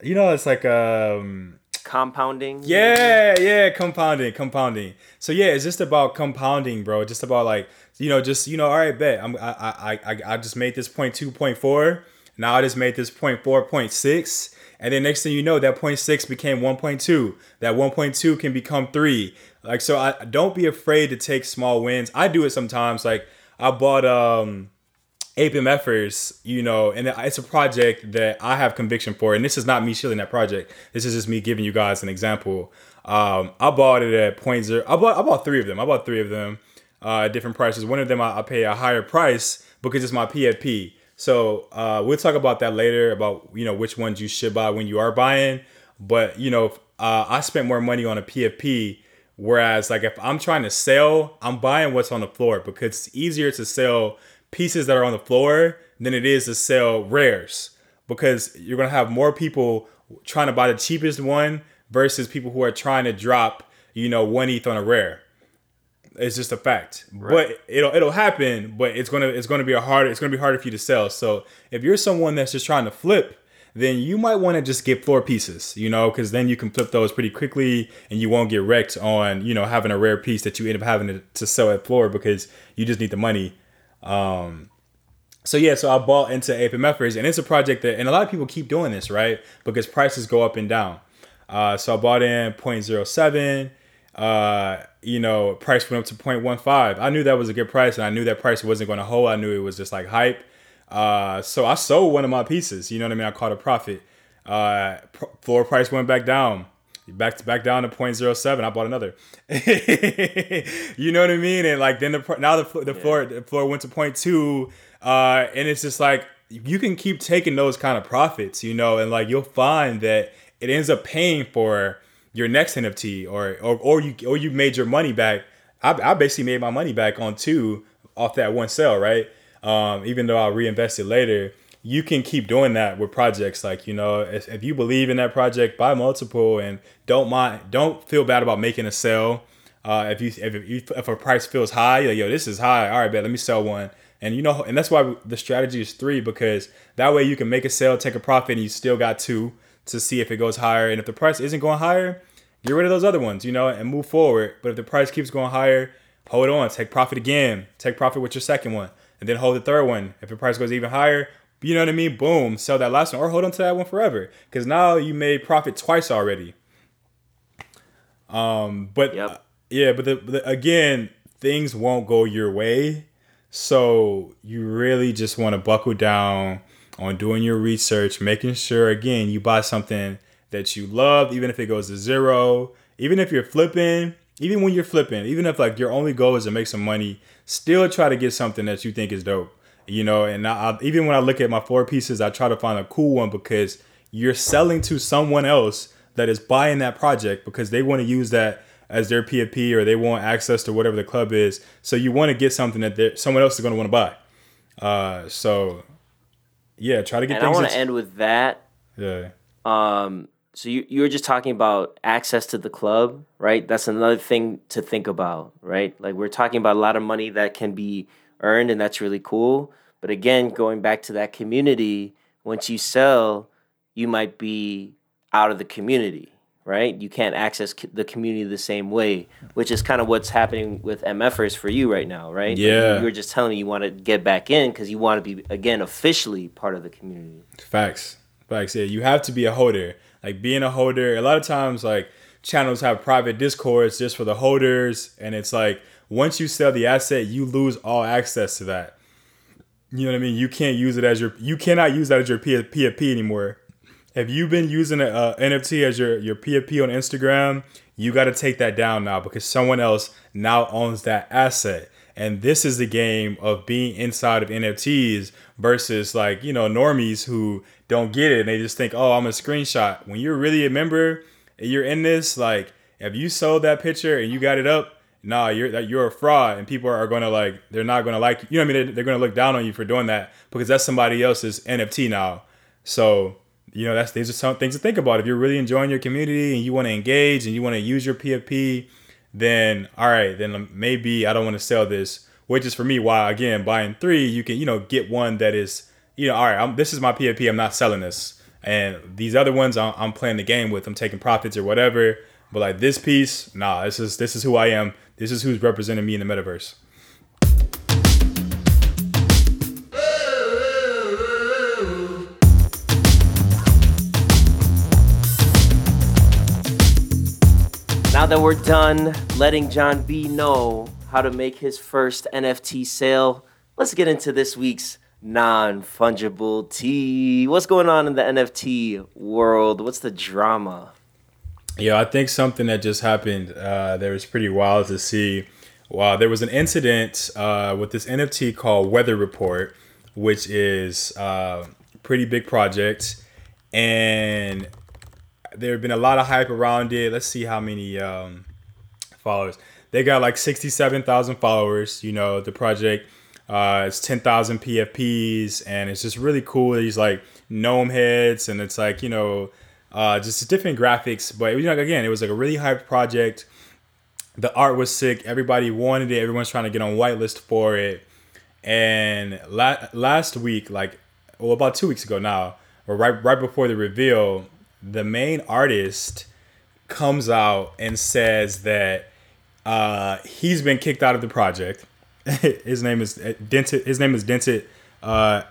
You know it's like um Compounding. yeah yeah compounding compounding. So yeah it's just about compounding bro. Just about like you know just you know all right bet. I'm i i i, I just made this point two point four. Now i just made this point four point six. And then next thing you know that point six became 1.2 that 1.2 can become three. Like so i don't be afraid to take small wins. I do it sometimes. Like i bought um Apim Effers, you know, and it's a project that I have conviction for. And this is not me shilling that project. This is just me giving you guys an example. Um, I bought it at point zero. I bought I bought three of them. I bought three of them uh, at different prices. One of them I, I pay a higher price because it's my PFP. So uh, we'll talk about that later about you know which ones you should buy when you are buying. But you know, uh, I spent more money on a PFP. Whereas, like if I'm trying to sell, I'm buying what's on the floor because it's easier to sell pieces that are on the floor than it is to sell rares because you're gonna have more people trying to buy the cheapest one versus people who are trying to drop, you know, one ETH on a rare. It's just a fact. But it'll it'll happen, but it's gonna it's gonna be a hard it's gonna be harder for you to sell. So if you're someone that's just trying to flip, then you might want to just get floor pieces, you know, because then you can flip those pretty quickly and you won't get wrecked on, you know, having a rare piece that you end up having to, to sell at floor because you just need the money. Um, so yeah, so I bought into Apim Effers, and it's a project that, and a lot of people keep doing this, right? Because prices go up and down. Uh, so I bought in 0.07. Uh, you know, price went up to 0.15. I knew that was a good price, and I knew that price wasn't going to hold. I knew it was just like hype. Uh, so I sold one of my pieces. You know what I mean? I caught a profit. Uh, floor price went back down. Back to back down to 0.07. I bought another. you know what I mean? And like then the now the the yeah. floor the floor went to 0.2. Uh, and it's just like you can keep taking those kind of profits, you know, and like you'll find that it ends up paying for your next NFT or or, or you or you made your money back. I, I basically made my money back on two off that one sale, right? Um, even though I'll reinvest it later, you can keep doing that with projects. Like you know, if, if you believe in that project, buy multiple and don't mind, don't feel bad about making a sale. Uh, if you if you, if a price feels high, like yo, this is high. All right, bet let me sell one. And you know, and that's why the strategy is three because that way you can make a sale, take a profit, and you still got two to see if it goes higher. And if the price isn't going higher, get rid of those other ones, you know, and move forward. But if the price keeps going higher, hold on, take profit again, take profit with your second one, and then hold the third one. If the price goes even higher, you know what I mean? Boom, sell that last one or hold on to that one forever because now you made profit twice already. Um, but yep. uh, yeah, but the, the, again, things won't go your way, so you really just want to buckle down on doing your research, making sure again you buy something that you love, even if it goes to zero, even if you're flipping, even when you're flipping, even if like your only goal is to make some money, still try to get something that you think is dope you know and I, even when i look at my four pieces i try to find a cool one because you're selling to someone else that is buying that project because they want to use that as their pfp or they want access to whatever the club is. So you want to get something that someone else is going to want to buy. Uh, so yeah try to get and i want to end with that. Yeah. Um so you, you were just talking about access to the club right? That's another thing to think about right? Like we're talking about a lot of money that can be earned and that's really cool but again, going back to that community, once you sell, you might be out of the community, right? You can't access the community the same way, which is kind of what's happening with MFers for you right now, right? Yeah. You were just telling me you want to get back in because you want to be, again, officially part of the community. Facts. Facts. Yeah. You have to be a holder. Like being a holder, a lot of times, like, channels have private discords just for the holders and it's like once you sell the asset you lose all access to that you know what I mean? You can't use it as your you cannot use that as your PFP anymore. If you've been using a, NFT as your your PFP on Instagram, you got to take that down now because someone else now owns that asset. And this is the game of being inside of NFTs versus like, you know, normies who don't get it and they just think, oh, I'm a screenshot. When you're really a member and you're in this, like, if you sold that picture and you got it up, nah, you're that you're a fraud, and people are going to like they're not going to like you. You know what I mean? They're, they're going to look down on you for doing that because that's somebody else's NFT now. So you know that's these are some things to think about. If you're really enjoying your community and you want to engage and you want to use your PFP, then all right, then um, maybe I don't want to sell this. Which is for me why again buying three, you can you know get one that is you know all right. I'm, this is my PFP. I'm not selling this, and these other ones I'm, I'm playing the game with. I'm taking profits or whatever. But like this piece, nah, this is this is who I am. This is who's representing me in the metaverse. Now that we're done letting John B know how to make his first NFT sale, let's get into this week's non fungible tea. What's going on in the NFT world? What's the drama? Yeah, I think something that just happened uh, that was pretty wild to see. Wow, there was an incident uh, with this NFT called Weather Report, which is uh, pretty big project, and there have been a lot of hype around it. Let's see how many um, followers they got. Like sixty-seven thousand followers. You know, the project. Uh, ten thousand PFPs, and it's just really cool. These like gnome heads, and it's like you know uh, just different graphics. But you know, again, it was like a really hyped project. The art was sick. Everybody wanted it. Everyone's trying to get on whitelist for it. And la- last week, like, well, about two weeks ago now, or right right before the reveal, the main artist comes out and says that uh, he's been kicked out of the project. his name is uh, Dented. His name is Dented. Uh,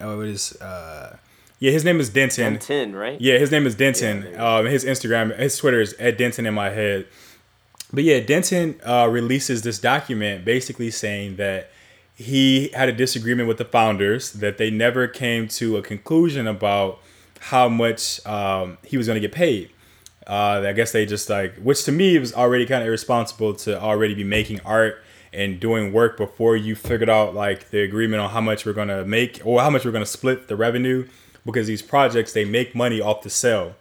oh, it is. Uh, yeah, his name is Denton. Denton, right? Yeah, his name is Denton. Yeah, um, his Instagram, his Twitter is at Denton in my head. But yeah, Denton uh, releases this document basically saying that he had a disagreement with the founders, that they never came to a conclusion about how much um, he was going to get paid. Uh, I guess they just like, which to me was already kind of irresponsible to already be making art and doing work before you figured out like the agreement on how much we're going to make or how much we're going to split the revenue because these projects they make money off the sale.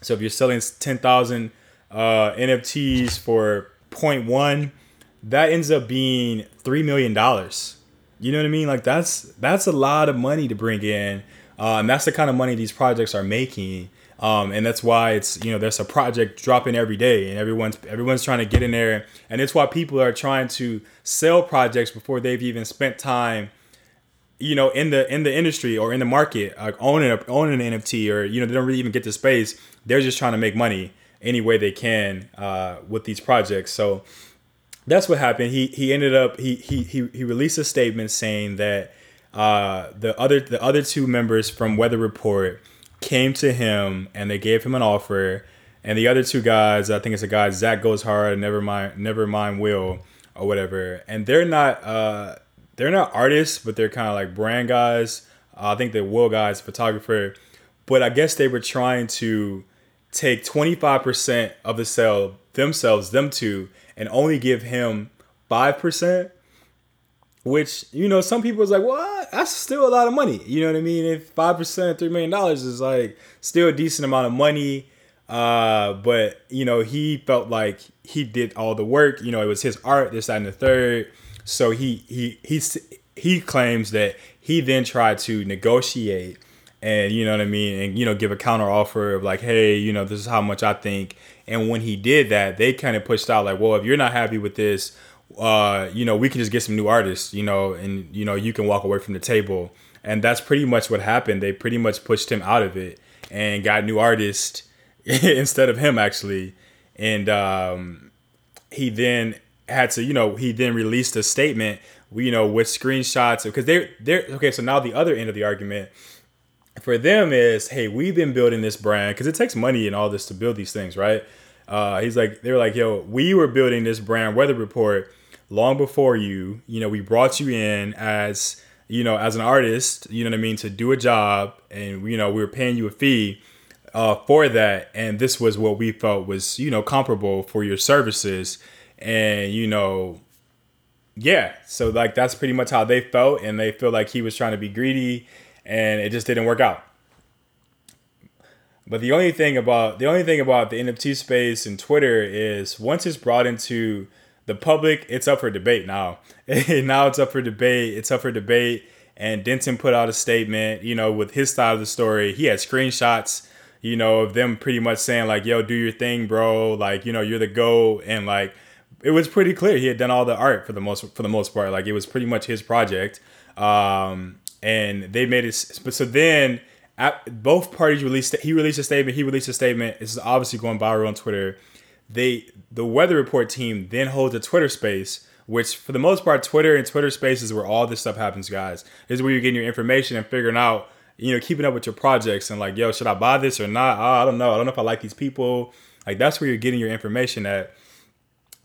So if you're selling 10,000 uh, NFTs for 0.1, that ends up being $3 million. You know what I mean? Like that's that's a lot of money to bring in. Uh, and that's the kind of money these projects are making. Um, and that's why it's you know there's a project dropping every day and everyone's everyone's trying to get in there and it's why people are trying to sell projects before they've even spent time you know in the in the industry or in the market like owning a, owning an NFT or you know they don't really even get the space they're just trying to make money any way they can uh, with these projects so that's what happened he he ended up he he he, released a statement saying that uh, the other the other two members from Weather Report came to him and they gave him an offer. And the other two guys, I think it's a guy Zach goes hard, never mind, never mind Will or whatever. And they're not uh, they're not artists, but they're kind of like brand guys. Uh, I think the Will guy's photographer, but I guess they were trying to take 25% of the sale themselves, them two, and only give him 5% which you know some people is like well that's still a lot of money. You know what i mean? If 5% of $3 million is like still a decent amount of money uh, but you know he felt like he did all the work. You know it was his art this that and the third so he he he he claims that he then tried to negotiate and you know what i mean and you know give a counter offer of like hey you know this is how much i think and when he did that they kind of pushed out like well if you're not happy with this uh, you know, we can just get some new artists, you know, and you know, you can walk away from the table. And that's pretty much what happened. They pretty much pushed him out of it and got new artists instead of him actually. And um, he then had to, you know, he then released a statement, you know, with screenshots because they're they're okay. So now the other end of the argument for them is, hey, we've been building this brand because it takes money and all this to build these things, right? Uh, he's like, they were like, yo, we were building this brand weather report long before you. You know, we brought you in as you know as an artist. You know what I mean to do a job, and you know we were paying you a fee uh, for that, and this was what we felt was you know comparable for your services, and you know. Yeah, so like that's pretty much how they felt, and they feel like he was trying to be greedy, and it just didn't work out. But the only thing about the only thing about the NFT space and Twitter is once it's brought into the public, it's up for debate now. now it's up for debate. It's up for debate. And Denton put out a statement, you know, with his side of the story. He had screenshots, you know, of them pretty much saying like, "Yo, do your thing, bro. Like, you know, you're the go." And like, it was pretty clear he had done all the art for the most for the most part. Like, it was pretty much his project. Um, and they made it. So then, at, both parties released. He released a statement. He released a statement. This is obviously going viral on Twitter they the weather report team then holds a Twitter space, which for the most part, Twitter and Twitter spaces where all this stuff happens, guys. This is where you're getting your information and figuring out, you know, keeping up with your projects and like, yo, should I buy this or not? Oh, I don't know. I don't know if I like these people. Like that's where you're getting your information at.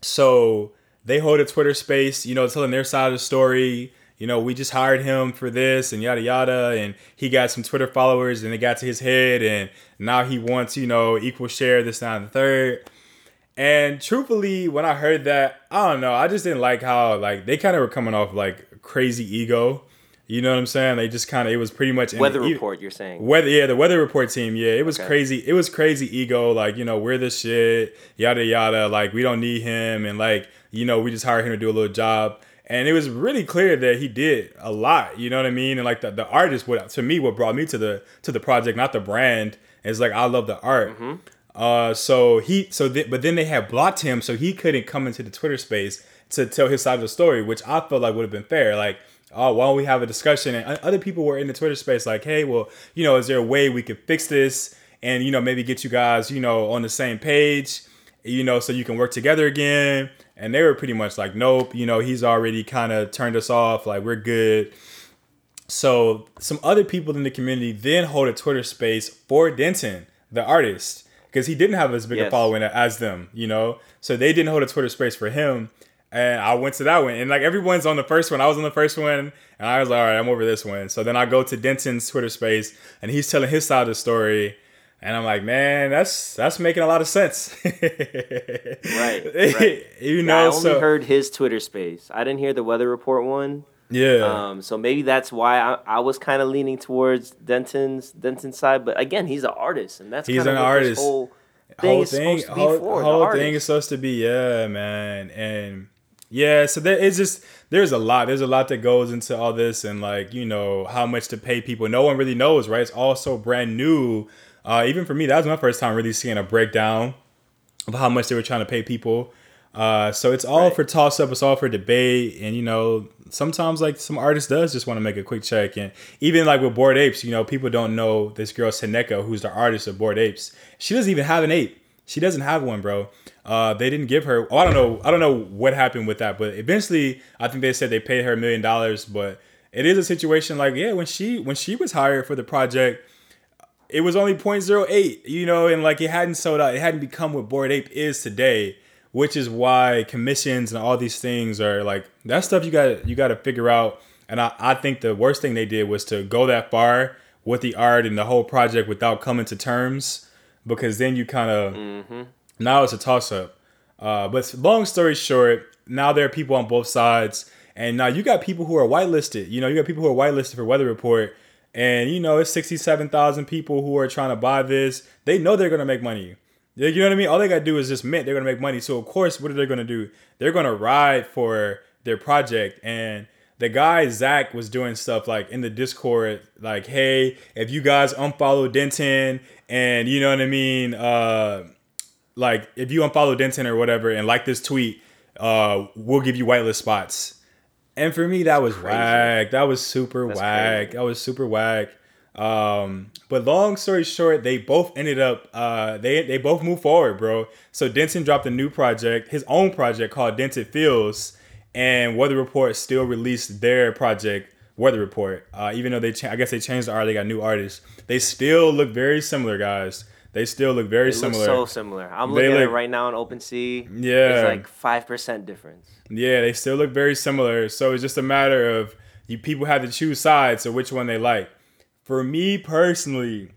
So they hold a Twitter space, you know, telling their side of the story. You know, we just hired him for this and yada yada, and he got some Twitter followers, and it got to his head, and now he wants, you know, equal share this, now, and the third. And truthfully, when I heard that, I don't know, I just didn't like how like they kind of were coming off like crazy ego. You know what I'm saying? They just kind of it was pretty much weather report. You're saying weather? Yeah, the weather report team. Yeah, it was okay. crazy. It was crazy ego. Like you know we're the shit. Yada yada. Like we don't need him, and like you know we just hired him to do a little job. And it was really clear that he did a lot. You know what I mean? And like the, the artist, what to me, what brought me to the to the project, not the brand, is like I love the art. Mm-hmm. Uh, so he so th- but then they had blocked him, so he couldn't come into the Twitter space to tell his side of the story, which I felt like would have been fair. Like, oh, why don't we have a discussion? And other people were in the Twitter space, like, hey, well, you know, is there a way we could fix this and you know maybe get you guys, you know, on the same page, you know, so you can work together again? And they were pretty much like, nope, you know, he's already kind of turned us off, like we're good. So some other people in the community then hold a Twitter space for Denton, the artist because he didn't have as big yes. a following as them, you know. So they didn't hold a Twitter space for him. And I went to that one. And like everyone's on the first one. I was on the first one, and I was like, all right, I'm over this one. So then I go to Denton's Twitter space, and he's telling his side of the story. And I'm like, man, that's that's making a lot of sense. right, right. you know, yeah, I only so heard his Twitter space. I didn't hear the weather report one. yeah, Um, so maybe that's why I, I was kind of leaning towards Denton's Denton's side. But again, he's an artist, and that's He's an artist. Whole thing whole is thing, supposed to be whole, whole thing is supposed to be, yeah, man, and yeah. So there is just there's a lot. There's a lot that goes into all this, and like you know how much to pay people. No one really knows, right? It's all so brand new. Uh, even for me, that was my first time really seeing a breakdown of how much they were trying to pay people. Uh, so it's all Right. for toss up. It's all for debate, and you know sometimes like some artist does just want to make a quick check, and even like with Bored Apes, you know people don't know this girl Seneca, who's the artist of Bored Apes. She doesn't even have an ape. She doesn't have one, bro. Uh, they didn't give her. Oh, I don't know. I don't know what happened with that, but eventually, I think they said they paid her a million dollars. But it is a situation like yeah, when she when she was hired for the project, it was only 0.08, you know, and like it hadn't sold out. It hadn't become what Bored Ape is today, which is why commissions and all these things are like that stuff you got you got to figure out. And I, I think the worst thing they did was to go that far with the art and the whole project without coming to terms, because then you kind of now it's a toss up. Uh, but long story short, now there are people on both sides, and now you got people who are whitelisted. You know, you got people who are whitelisted for Weather Report, and you know it's sixty-seven thousand people who are trying to buy this. They know they're gonna make money. You know what I mean? All they gotta do is just admit they're gonna make money. So of course, what are they gonna do? They're gonna ride for their project. And the guy Zach was doing stuff like in the Discord, like, "Hey, if you guys unfollow Denton, and you know what I mean, uh, like if you unfollow Denton or whatever and like this tweet, uh, we'll give you whitelist spots. And for me, that was whack. That was super That's whack. crazy. That was super whack. Um, but long story short, they both ended up uh they they both moved forward, bro. So Denton dropped a new project, his own project called Denton Feels, and Weather Report still released their project Weather Report. Uh, even though they cha- I guess they changed the art, they got new artists. They still look very similar, guys. They still look very It similar. looks so similar. I'm They looking at it right now on OpenSea. Yeah. It's like five percent difference. Yeah, they still look very similar. So it's just a matter of you people have to choose sides of which one they like. For me personally,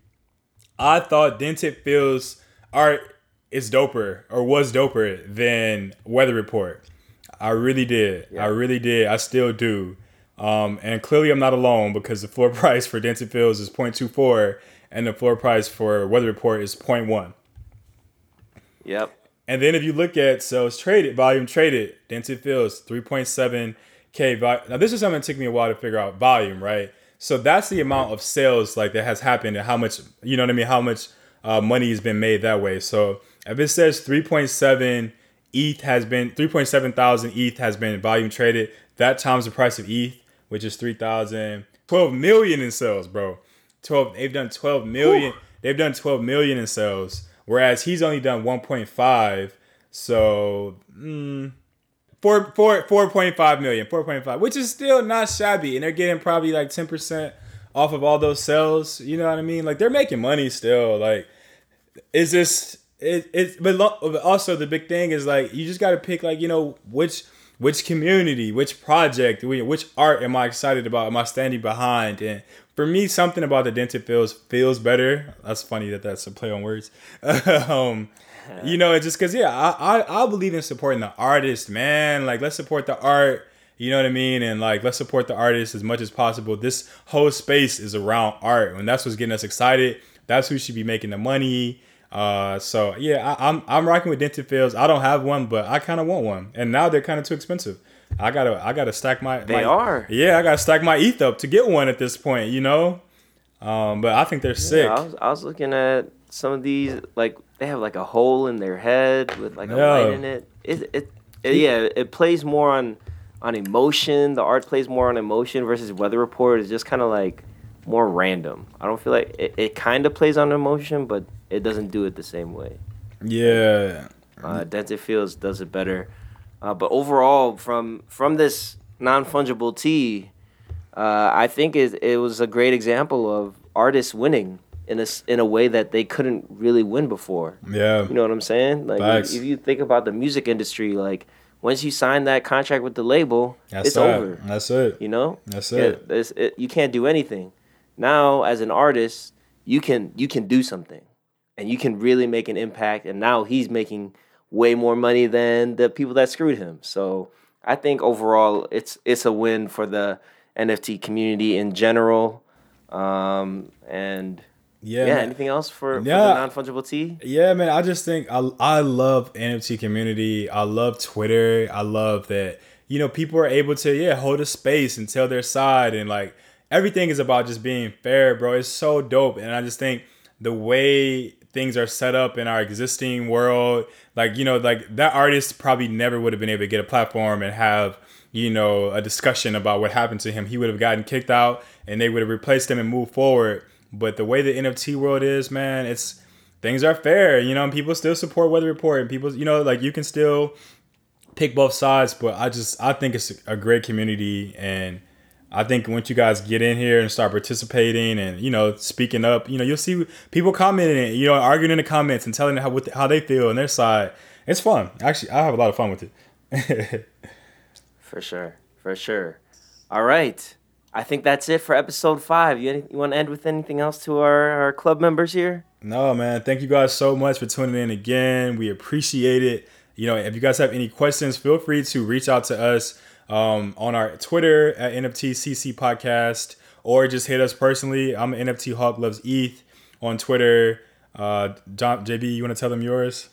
I thought Dented Feels art is doper or was doper than Weather Report. I really did. I really did. I still do. Um, and clearly I'm not alone because the floor price for Dented Feels is 0.24 and the floor price for Weather Report is 0.1. Yep. And then if you look at sales traded, volume traded, Dented Feels, 3.7K. vol- Now, this is something that took me a while to figure out volume, right? So that's the amount of sales like that has happened and how much, you know what I mean, how much uh, money has been made that way. So if it says 3.7 ETH has been, 3.7 thousand ETH has been volume traded, that times the price of ETH, which is 3,000, 12 million in sales, bro. 12, they've done 12 million. They've done 12 million in sales, whereas he's only done 1.5. So, mm, four, four, 4.5 million, 4.5, which is still not shabby. And they're getting probably like 10% off of all those sales. You know what I mean? Like they're making money still. Like, it's just, it, it's, but lo- but also the big thing is like, you just got to pick like, you know, which, which community, which project, which art am I excited about? Am I standing behind? And for me, something about the dented feels feels better. That's funny that that's a play on words. um, you know, it's just because yeah, I, I I believe in supporting the artist, man. Like let's support the art. You know what I mean? And like let's support the artist as much as possible. This whole space is around art, and that's what's getting us excited. That's who should be making the money. Uh, so yeah, I, I'm I'm rocking with dented feels. I don't have one, but I kind of want one, and now they're kind of too expensive. I gotta I gotta stack my. They my- are. Yeah, I gotta stack my ETH up to get one at this point. You know. Um, but I think they're sick. Yeah, I was, I was looking at some of these, like they have like a hole in their head with like a Yeah. light in it. It, it, it yeah, it plays more on on emotion. The art plays more on emotion versus Weather Report is just kind of like more random. I don't feel like it, it kind of plays on emotion, but it doesn't do it the same way. Yeah. Uh, Dented Feels does it better. Uh, but overall, from from this non fungible tea, uh, I think it, it was a great example of artists winning in a in a way that they couldn't really win before. Yeah. You know what I'm saying? Like Facts. if, you think about the music industry, like once you sign that contract with the label, That's it's it. over. That's it. You know, That's Yeah, it. it's- it- you can't do anything. Now, as an artist, you can you can do something, and you can really make an impact. And now he's making way more money than the people that screwed him. So I think overall, it's it's a win for the NFT community in general. Um, and Yeah. yeah, man. anything else for, for the non fungible tea? Yeah, man. I just think I I love NFT community. I love Twitter. I love that you know people are able to yeah hold a space and tell their side and like everything is about just being fair, bro. It's so dope, and I just think the way things are set up in our existing world, like you know, like that artist probably never would have been able to get a platform and have you know a discussion about what happened to him. He would have gotten kicked out, and they would have replaced him and moved forward. But the way the NFT world is, man, it's things are fair, you know, and people still support Weather Report and people, you know, like you can still pick both sides, but I just I think it's a great community and I think once you guys get in here and start participating and you know speaking up, you know you'll see people commenting, you know, arguing in the comments and telling how what how they feel on their side. It's fun. Actually, I have a lot of fun with it. For sure, for sure. All right. I think that's it for episode five. You, you want to end with anything else to our, our club members here? No, man. Thank you guys so much for tuning in again. We appreciate it. You know, if you guys have any questions, feel free to reach out to us um, on our Twitter at NFTCC Podcast or just hit us personally. I'm NFT Hawk Loves ETH on Twitter. Uh, John, JB, you want to tell them yours?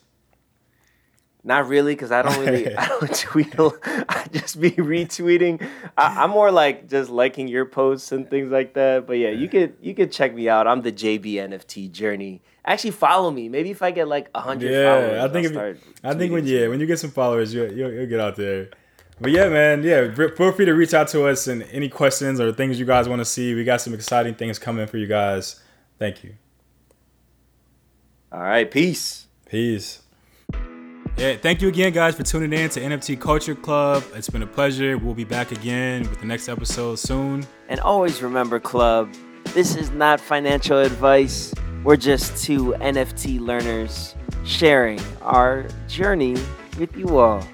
Not really, because I don't really, I don't tweet. I just be retweeting. I, I'm more like just liking your posts and things like that. But yeah, you could you could check me out. I'm the JB NFT Journey. Actually, follow me. Maybe if I get like hundred followers, Yeah, I think I'll if, I think when yeah when you get some followers, you'll, you'll, you'll get out there. But yeah, man, yeah, feel free to reach out to us and any questions or things you guys want to see. We got some exciting things coming for you guys. Thank you. All right, peace. Peace. Yeah, thank you again, guys, for tuning in to NFT Culture Club. It's been a pleasure. We'll be back again with the next episode soon. And always remember, club, this is not financial advice. We're just two NFT learners sharing our journey with you all.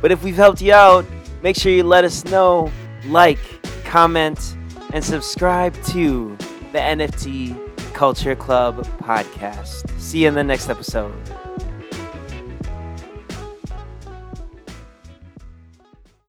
But if we've helped you out, make sure you let us know, like, comment, and subscribe to the NFT Culture Club podcast. See you in the next episode.